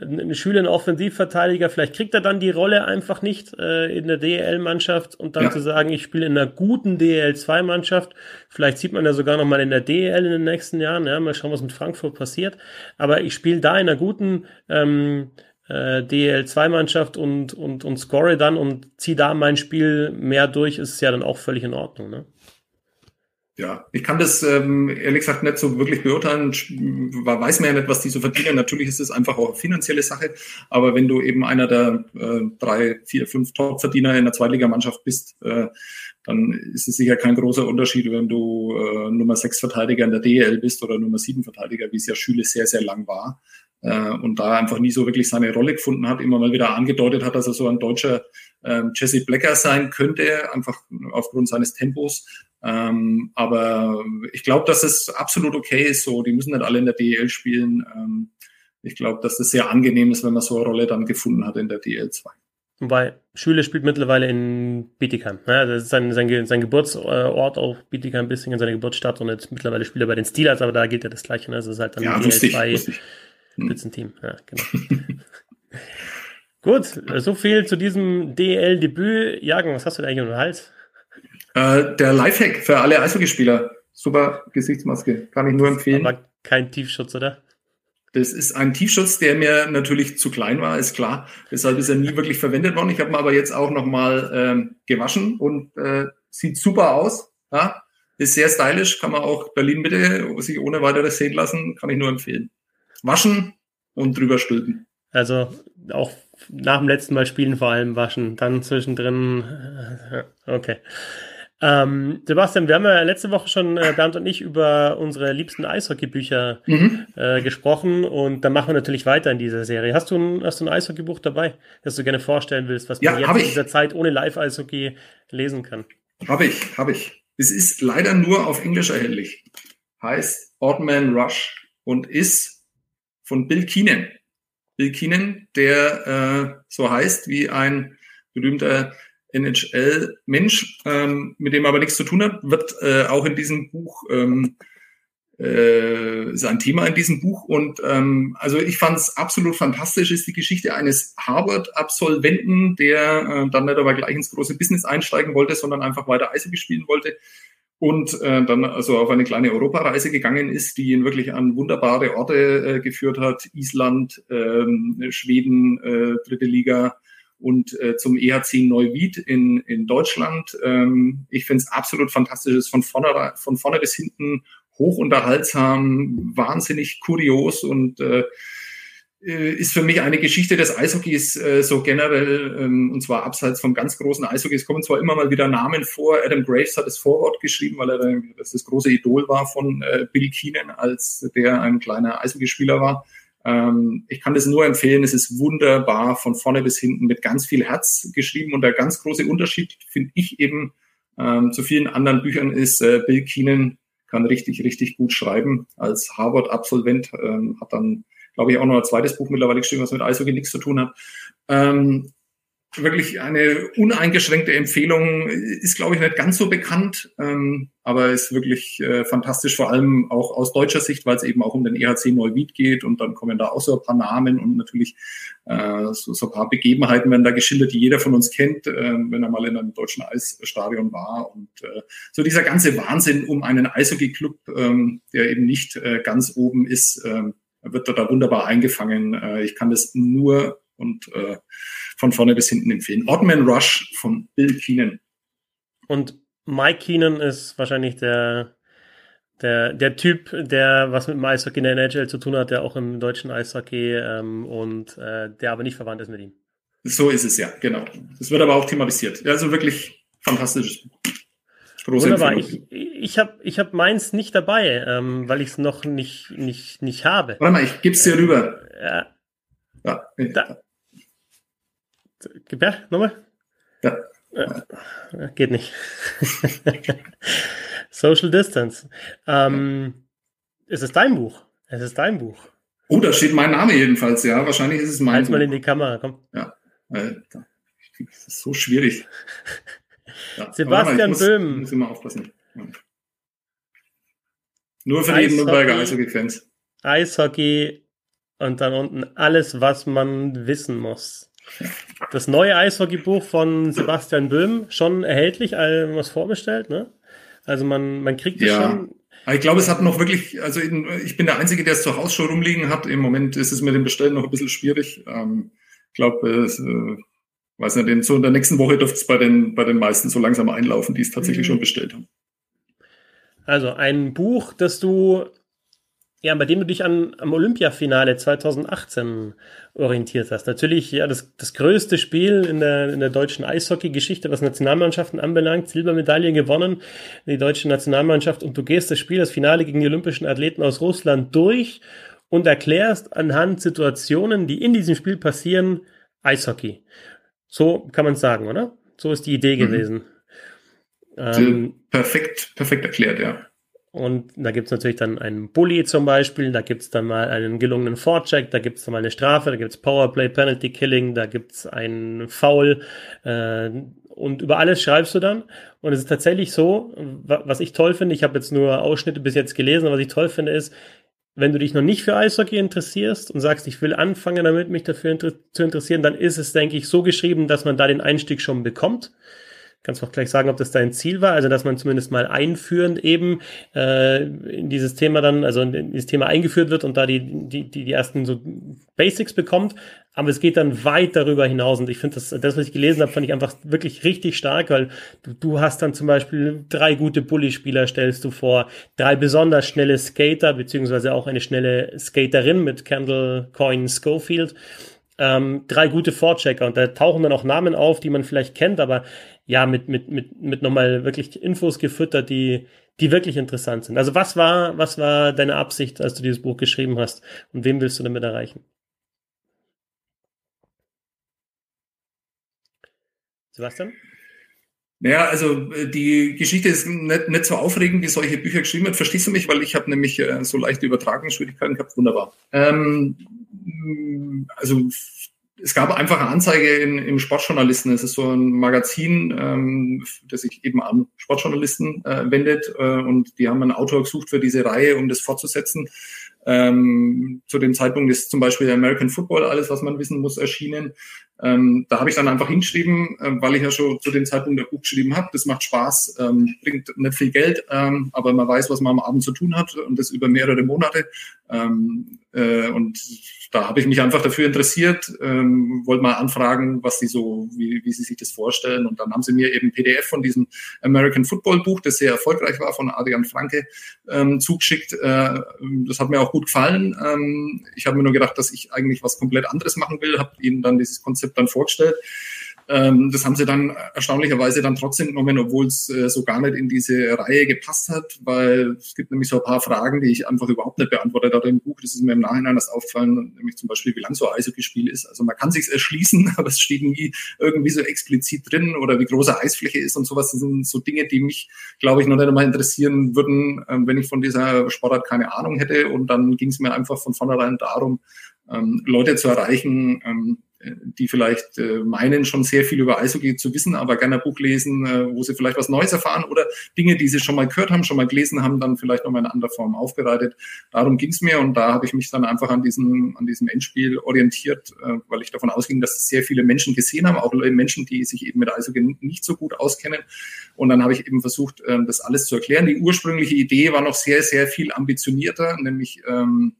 ein Schüler, ein Offensivverteidiger, vielleicht kriegt er dann die Rolle einfach nicht äh, in der DEL-Mannschaft und dann ja. zu sagen, ich spiele in einer guten DEL-2-Mannschaft. Vielleicht sieht man ja sogar noch mal in der DEL in den nächsten Jahren. Ja, mal schauen, was mit Frankfurt passiert. Aber ich spiele da in einer guten ähm, äh, DEL-2-Mannschaft und, und, und score dann und ziehe da mein Spiel mehr durch, ist ja dann auch völlig in Ordnung. Ne? Ja, ich kann das ähm, ehrlich gesagt nicht so wirklich beurteilen. Weiß man ja nicht, was die so verdienen. Natürlich ist es einfach auch eine finanzielle Sache. Aber wenn du eben einer der äh, drei, vier, fünf Top-Verdiener in der Zweitligamannschaft bist, äh, dann ist es sicher kein großer Unterschied, wenn du äh, Nummer sechs Verteidiger in der DL bist oder Nummer sieben Verteidiger, wie es ja Schüle sehr, sehr lang war. Äh, und da einfach nie so wirklich seine Rolle gefunden hat, immer mal wieder angedeutet hat, dass er so ein deutscher äh, Jesse Blecker sein könnte, einfach aufgrund seines Tempos. Ähm, aber ich glaube, dass es absolut okay ist. So, die müssen nicht alle in der DEL spielen. Ähm, ich glaube, dass es sehr angenehm ist, wenn man so eine Rolle dann gefunden hat in der DEL 2. Wobei Schüle spielt mittlerweile in Bietigheim. Ja, das ist sein, sein, sein Geburtsort auch Bietigheim, ein bisschen in seiner Geburtsstadt und jetzt mittlerweile spielt er bei den Steelers, aber da gilt ja das Gleiche. Ne? Das ist halt dann ja, DL2 lustig. Hm. Spitzenteam. Ja, genau. Gut, so viel zu diesem DL-Debüt. Jagen, was hast du da eigentlich um den Hals? Äh, der Lifehack für alle Eishockeyspieler. Super Gesichtsmaske. Kann ich nur empfehlen. Aber kein Tiefschutz, oder? Das ist ein Tiefschutz, der mir natürlich zu klein war, ist klar. Deshalb ist er nie wirklich verwendet worden. Ich habe ihn aber jetzt auch nochmal ähm, gewaschen und äh, sieht super aus. Ja? Ist sehr stylisch, kann man auch Berlin bitte sich ohne weiteres sehen lassen, kann ich nur empfehlen. Waschen und drüber stülpen. Also auch nach dem letzten Mal spielen vor allem waschen, dann zwischendrin. Äh, okay. Ähm, Sebastian, wir haben ja letzte Woche schon, äh, Bernd und ich, über unsere liebsten Eishockeybücher mhm. äh, gesprochen und dann machen wir natürlich weiter in dieser Serie. Hast du ein, hast du ein Eishockeybuch dabei, das du gerne vorstellen willst, was man ja, jetzt in dieser Zeit ohne Live-Eishockey lesen kann? Habe ich, habe ich. Es ist leider nur auf Englisch erhältlich. Heißt Oddman Rush und ist von Bill Keenan. Bill Keenan, der äh, so heißt wie ein berühmter NHL-Mensch, ähm, mit dem aber nichts zu tun hat, wird äh, auch in diesem Buch ähm, äh, ist ein Thema in diesem Buch. Und ähm, also ich fand es absolut fantastisch, ist die Geschichte eines Harvard-Absolventen, der äh, dann nicht aber gleich ins große Business einsteigen wollte, sondern einfach weiter Eishockey spielen wollte. Und äh, dann also auf eine kleine Europareise gegangen ist, die ihn wirklich an wunderbare Orte äh, geführt hat, Island, ähm, Schweden, äh, dritte Liga, und äh, zum EHC Neuwied in, in Deutschland. Ähm, ich finde es absolut fantastisch, ist von vorne, von vorne bis hinten hoch unterhaltsam, wahnsinnig kurios und äh, äh, ist für mich eine Geschichte des Eishockeys äh, so generell, ähm, und zwar abseits vom ganz großen Eishockey. Es kommen zwar immer mal wieder Namen vor. Adam Graves hat das Vorwort geschrieben, weil er das, das große Idol war von äh, Bill Keenan, als der ein kleiner Eishockeyspieler war. Ähm, ich kann das nur empfehlen. Es ist wunderbar von vorne bis hinten mit ganz viel Herz geschrieben. Und der ganz große Unterschied, finde ich eben, ähm, zu vielen anderen Büchern ist, äh, Bill Keenan kann richtig, richtig gut schreiben. Als Harvard-Absolvent ähm, hat dann, glaube ich, auch noch ein zweites Buch mittlerweile geschrieben, was mit Eishockey nichts zu tun hat. Ähm, wirklich eine uneingeschränkte Empfehlung. Ist, glaube ich, nicht ganz so bekannt, ähm, aber ist wirklich äh, fantastisch, vor allem auch aus deutscher Sicht, weil es eben auch um den EHC Neuwied geht und dann kommen da auch so ein paar Namen und natürlich äh, so, so ein paar Begebenheiten werden da geschildert, die jeder von uns kennt, äh, wenn er mal in einem deutschen Eisstadion war und äh, so dieser ganze Wahnsinn um einen Eishockey-Club, ähm, der eben nicht äh, ganz oben ist, äh, wird da wunderbar eingefangen. Äh, ich kann das nur und äh, von vorne bis hinten empfehlen. Oddman Rush von Bill Keenan. Und Mike Keenan ist wahrscheinlich der, der, der Typ, der was mit dem Eishockey in der NHL zu tun hat, der auch im deutschen Eishockey ähm, und äh, der aber nicht verwandt ist mit ihm. So ist es ja, genau. Das wird aber auch thematisiert. Also wirklich fantastisches Buch. Wunderbar. Ich, ich habe ich hab meins nicht dabei, ähm, weil ich es noch nicht, nicht, nicht habe. Warte mal, ich gebe es dir rüber. Ja. ja. Da. Gib her, nochmal. Ja. Äh, geht nicht. Social Distance. Ähm, ist es dein Buch? Es ist dein Buch. Oh, da steht mein Name jedenfalls, ja. Wahrscheinlich ist es mein Halt's mal in die Kamera, komm. Ja. Alter. Das ist so schwierig. Ja. Sebastian muss, Böhm. Muss immer aufpassen. Ja. Nur für die Nürnberger Eishockey-Fans. Eishockey und dann unten alles, was man wissen muss. Das neue Eishockeybuch von Sebastian Böhm, schon erhältlich, was vorbestellt, ne? Also man, man kriegt es ja. schon. Ich glaube, es hat noch wirklich, also ich bin der Einzige, der es zu Hause schon rumliegen hat. Im Moment ist es mit dem Bestellen noch ein bisschen schwierig. Ähm, ich glaube, es, äh, weiß nicht, so in der nächsten Woche dürfte es bei den, bei den meisten so langsam einlaufen, die es tatsächlich mhm. schon bestellt haben. Also ein Buch, das du ja, bei dem du dich an, am Olympiafinale 2018 orientiert hast. Natürlich, ja, das, das größte Spiel in der, in der deutschen Eishockey-Geschichte, was Nationalmannschaften anbelangt, Silbermedaille gewonnen, die deutsche Nationalmannschaft, und du gehst das Spiel, das Finale gegen die olympischen Athleten aus Russland durch und erklärst anhand Situationen, die in diesem Spiel passieren, Eishockey. So kann man sagen, oder? So ist die Idee mhm. gewesen. Ähm, perfekt, perfekt erklärt, ja. Und da gibt es natürlich dann einen Bully zum Beispiel, da gibt es dann mal einen gelungenen Vorcheck, da gibt es dann mal eine Strafe, da gibt es Powerplay, Penalty Killing, da gibt es einen Foul äh, und über alles schreibst du dann. Und es ist tatsächlich so, was ich toll finde, ich habe jetzt nur Ausschnitte bis jetzt gelesen, aber was ich toll finde ist, wenn du dich noch nicht für Eishockey interessierst und sagst, ich will anfangen damit, mich dafür inter zu interessieren, dann ist es, denke ich, so geschrieben, dass man da den Einstieg schon bekommt. Kannst du auch gleich sagen, ob das dein Ziel war, also dass man zumindest mal einführend eben äh, in dieses Thema dann, also in dieses Thema eingeführt wird und da die, die, die, die ersten so Basics bekommt. Aber es geht dann weit darüber hinaus. Und ich finde, das, das, was ich gelesen habe, fand ich einfach wirklich richtig stark, weil du, du hast dann zum Beispiel drei gute Bully-Spieler, stellst du vor, drei besonders schnelle Skater, beziehungsweise auch eine schnelle Skaterin mit Kendall Coyne Schofield ähm, drei gute Vorchecker und da tauchen dann auch Namen auf, die man vielleicht kennt, aber ja, mit, mit, mit, mit nochmal wirklich Infos gefüttert, die, die wirklich interessant sind. Also was war, was war deine Absicht, als du dieses Buch geschrieben hast und wem willst du damit erreichen? Sebastian? Naja, also äh, die Geschichte ist nicht, nicht so aufregend, wie solche Bücher geschrieben wird. Verstehst du mich? Weil ich habe nämlich äh, so leichte Übertragungsschwierigkeiten gehabt. Wunderbar. Ähm, also es gab einfach eine Anzeige in, im Sportjournalisten. Es ist so ein Magazin, ähm, das sich eben an Sportjournalisten äh, wendet. Äh, und die haben einen Autor gesucht für diese Reihe, um das fortzusetzen. Ähm, zu dem Zeitpunkt ist zum Beispiel American Football, alles, was man wissen muss, erschienen. Ähm, da habe ich dann einfach hingeschrieben, äh, weil ich ja schon zu dem Zeitpunkt der Buch geschrieben habe. Das macht Spaß, ähm, bringt nicht viel Geld, ähm, aber man weiß, was man am Abend zu tun hat und das über mehrere Monate. Äh, und da habe ich mich einfach dafür interessiert, ähm, wollte mal anfragen, was sie so, wie, wie sie sich das vorstellen. Und dann haben sie mir eben PDF von diesem American Football Buch, das sehr erfolgreich war, von Adrian Franke, ähm, zugeschickt. Äh, das hat mir auch gut gefallen. Ähm, ich habe mir nur gedacht, dass ich eigentlich was komplett anderes machen will, habe ihnen dann dieses Konzept dann vorgestellt. Ähm, das haben sie dann erstaunlicherweise dann trotzdem genommen, obwohl es äh, so gar nicht in diese Reihe gepasst hat, weil es gibt nämlich so ein paar Fragen, die ich einfach überhaupt nicht beantwortet hatte im Buch. Das ist mir im Nachhinein erst aufgefallen, nämlich zum Beispiel, wie lang so ein Eishockeyspiel ist. Also man kann sich's erschließen, aber es steht nie irgendwie so explizit drin oder wie große Eisfläche ist und sowas. Das sind so Dinge, die mich, glaube ich, noch nicht einmal interessieren würden, ähm, wenn ich von dieser Sportart keine Ahnung hätte. Und dann ging es mir einfach von vornherein darum, ähm, Leute zu erreichen, ähm, die vielleicht äh, meinen, schon sehr viel über Eishockey zu wissen, aber gerne ein Buch lesen, äh, wo sie vielleicht was Neues erfahren oder Dinge, die sie schon mal gehört haben, schon mal gelesen haben, dann vielleicht nochmal in anderer Form aufbereitet. Darum ging es mir und da habe ich mich dann einfach an diesem, an diesem Endspiel orientiert, äh, weil ich davon ausging, dass das sehr viele Menschen gesehen haben, auch Menschen, die sich eben mit Eishockey nicht so gut auskennen. Und dann habe ich eben versucht, äh, das alles zu erklären. Die ursprüngliche Idee war noch sehr, sehr viel ambitionierter, nämlich ähm,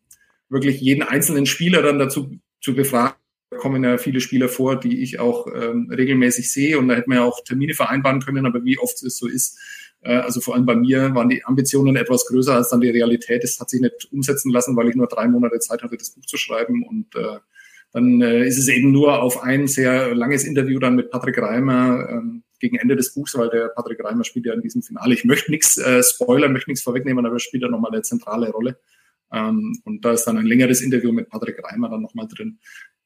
wirklich jeden einzelnen Spieler dann dazu zu befragen, kommen ja viele Spieler vor, die ich auch ähm, regelmäßig sehe und da hätte man ja auch Termine vereinbaren können, aber wie oft es so ist, äh, also vor allem bei mir waren die Ambitionen etwas größer als dann die Realität. Es hat sich nicht umsetzen lassen, weil ich nur drei Monate Zeit hatte, das Buch zu schreiben und äh, dann äh, ist es eben nur auf ein sehr langes Interview dann mit Patrick Reimer ähm, gegen Ende des Buchs, weil der Patrick Reimer spielt ja in diesem Finale. Ich möchte nichts äh, spoilern, möchte nichts vorwegnehmen, aber er spielt ja nochmal eine zentrale Rolle. Ähm, und da ist dann ein längeres Interview mit Patrick Reimer dann nochmal drin.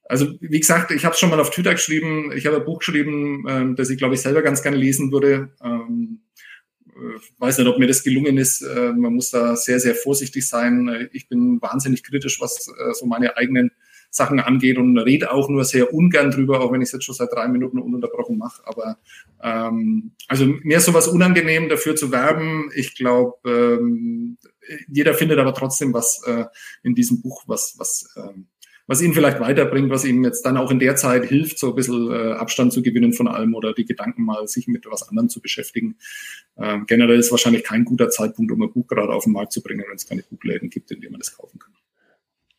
Also wie gesagt, ich habe es schon mal auf Twitter geschrieben. Ich habe ein Buch geschrieben, ähm, das ich glaube ich selber ganz gerne lesen würde. Ähm, äh, weiß nicht, ob mir das gelungen ist. Äh, man muss da sehr, sehr vorsichtig sein. Ich bin wahnsinnig kritisch, was äh, so meine eigenen Sachen angeht und rede auch nur sehr ungern drüber, auch wenn ich es jetzt schon seit drei Minuten ununterbrochen mache. Aber ähm, also mir ist sowas unangenehm, dafür zu werben. Ich glaube, ähm, jeder findet aber trotzdem was äh, in diesem Buch, was, was ähm, was ihn vielleicht weiterbringt, was ihm jetzt dann auch in der Zeit hilft, so ein bisschen äh, Abstand zu gewinnen von allem oder die Gedanken mal sich mit was anderem zu beschäftigen. Ähm, generell ist wahrscheinlich kein guter Zeitpunkt, um ein Buch gerade auf den Markt zu bringen, wenn es keine Buchläden gibt, in denen man das kaufen kann.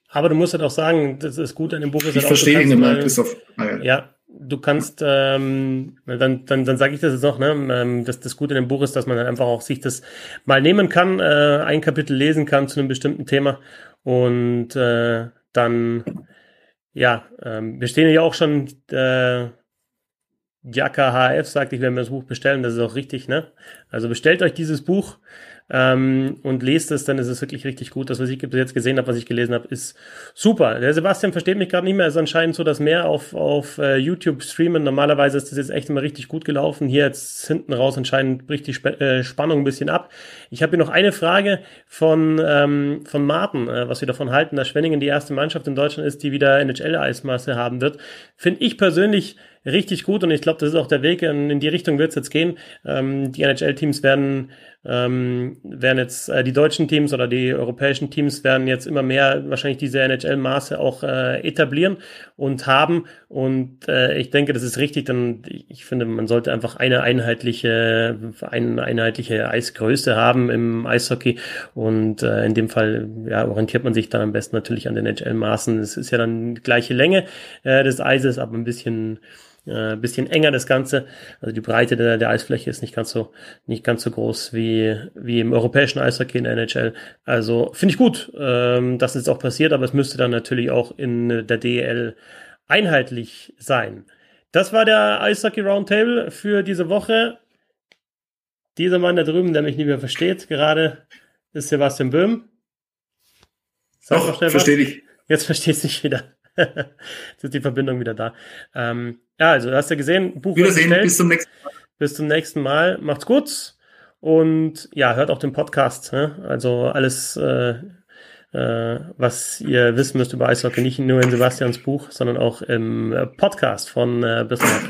Aber du musst halt auch sagen, das ist gut an dem Buch. Ist ich halt verstehe ihn immer, Christoph. Ah, ja. ja, du kannst, ähm, dann, dann, dann sage ich das jetzt noch, ne, ähm, dass das Gute in dem Buch ist, dass man dann einfach auch sich das mal nehmen kann, äh, ein Kapitel lesen kann zu einem bestimmten Thema und äh, dann, ja, ähm, wir stehen ja auch schon, äh, Jaka HF sagt, ich werde mir das Buch bestellen, das ist auch richtig, ne? Also bestellt euch dieses Buch ähm, und lest es, dann ist es wirklich richtig gut. Das, was ich bis jetzt gesehen habe, was ich gelesen habe, ist super. Der Sebastian versteht mich gerade nicht mehr. Es ist anscheinend so, dass mehr auf, auf uh, YouTube streamen. Normalerweise ist das jetzt echt immer richtig gut gelaufen. Hier jetzt hinten raus anscheinend bricht die Sp äh, Spannung ein bisschen ab. Ich habe hier noch eine Frage von, ähm, von Martin, äh, was wir davon halten, dass Schwenningen die erste Mannschaft in Deutschland ist, die wieder NHL-Eismasse haben wird. Finde ich persönlich richtig gut und ich glaube, das ist auch der Weg. In, in die Richtung wird es jetzt gehen. Ähm, die NHL-Teams werden ähm, werden jetzt äh, die deutschen Teams oder die europäischen Teams werden jetzt immer mehr wahrscheinlich diese NHL-Maße auch äh, etablieren und haben. Und äh, ich denke, das ist richtig. Dann ich finde, man sollte einfach eine einheitliche, eine einheitliche Eisgröße haben im Eishockey. Und äh, in dem Fall ja, orientiert man sich dann am besten natürlich an den NHL-Maßen. Es ist ja dann die gleiche Länge äh, des Eises, aber ein bisschen äh, bisschen enger das Ganze. Also die Breite der, der Eisfläche ist nicht ganz so nicht ganz so groß wie wie im europäischen Eishockey in der NHL. Also finde ich gut, ähm, dass es auch passiert, aber es müsste dann natürlich auch in der DEL einheitlich sein. Das war der Eishockey Roundtable für diese Woche. Dieser Mann da drüben, der mich nicht mehr versteht, gerade ist Sebastian Böhm. Sag Doch, verstehe ich. Jetzt verstehst du dich wieder. Jetzt ist die Verbindung wieder da. Ähm, ja, also du hast ja gesehen, Buch Wiedersehen, bis zum nächsten Mal. Bis zum nächsten Mal. Macht's gut. Und ja, hört auch den Podcast. Ne? Also alles, äh, äh, was ihr wissen müsst über Eishockey, nicht nur in Sebastians Buch, sondern auch im Podcast von äh, Business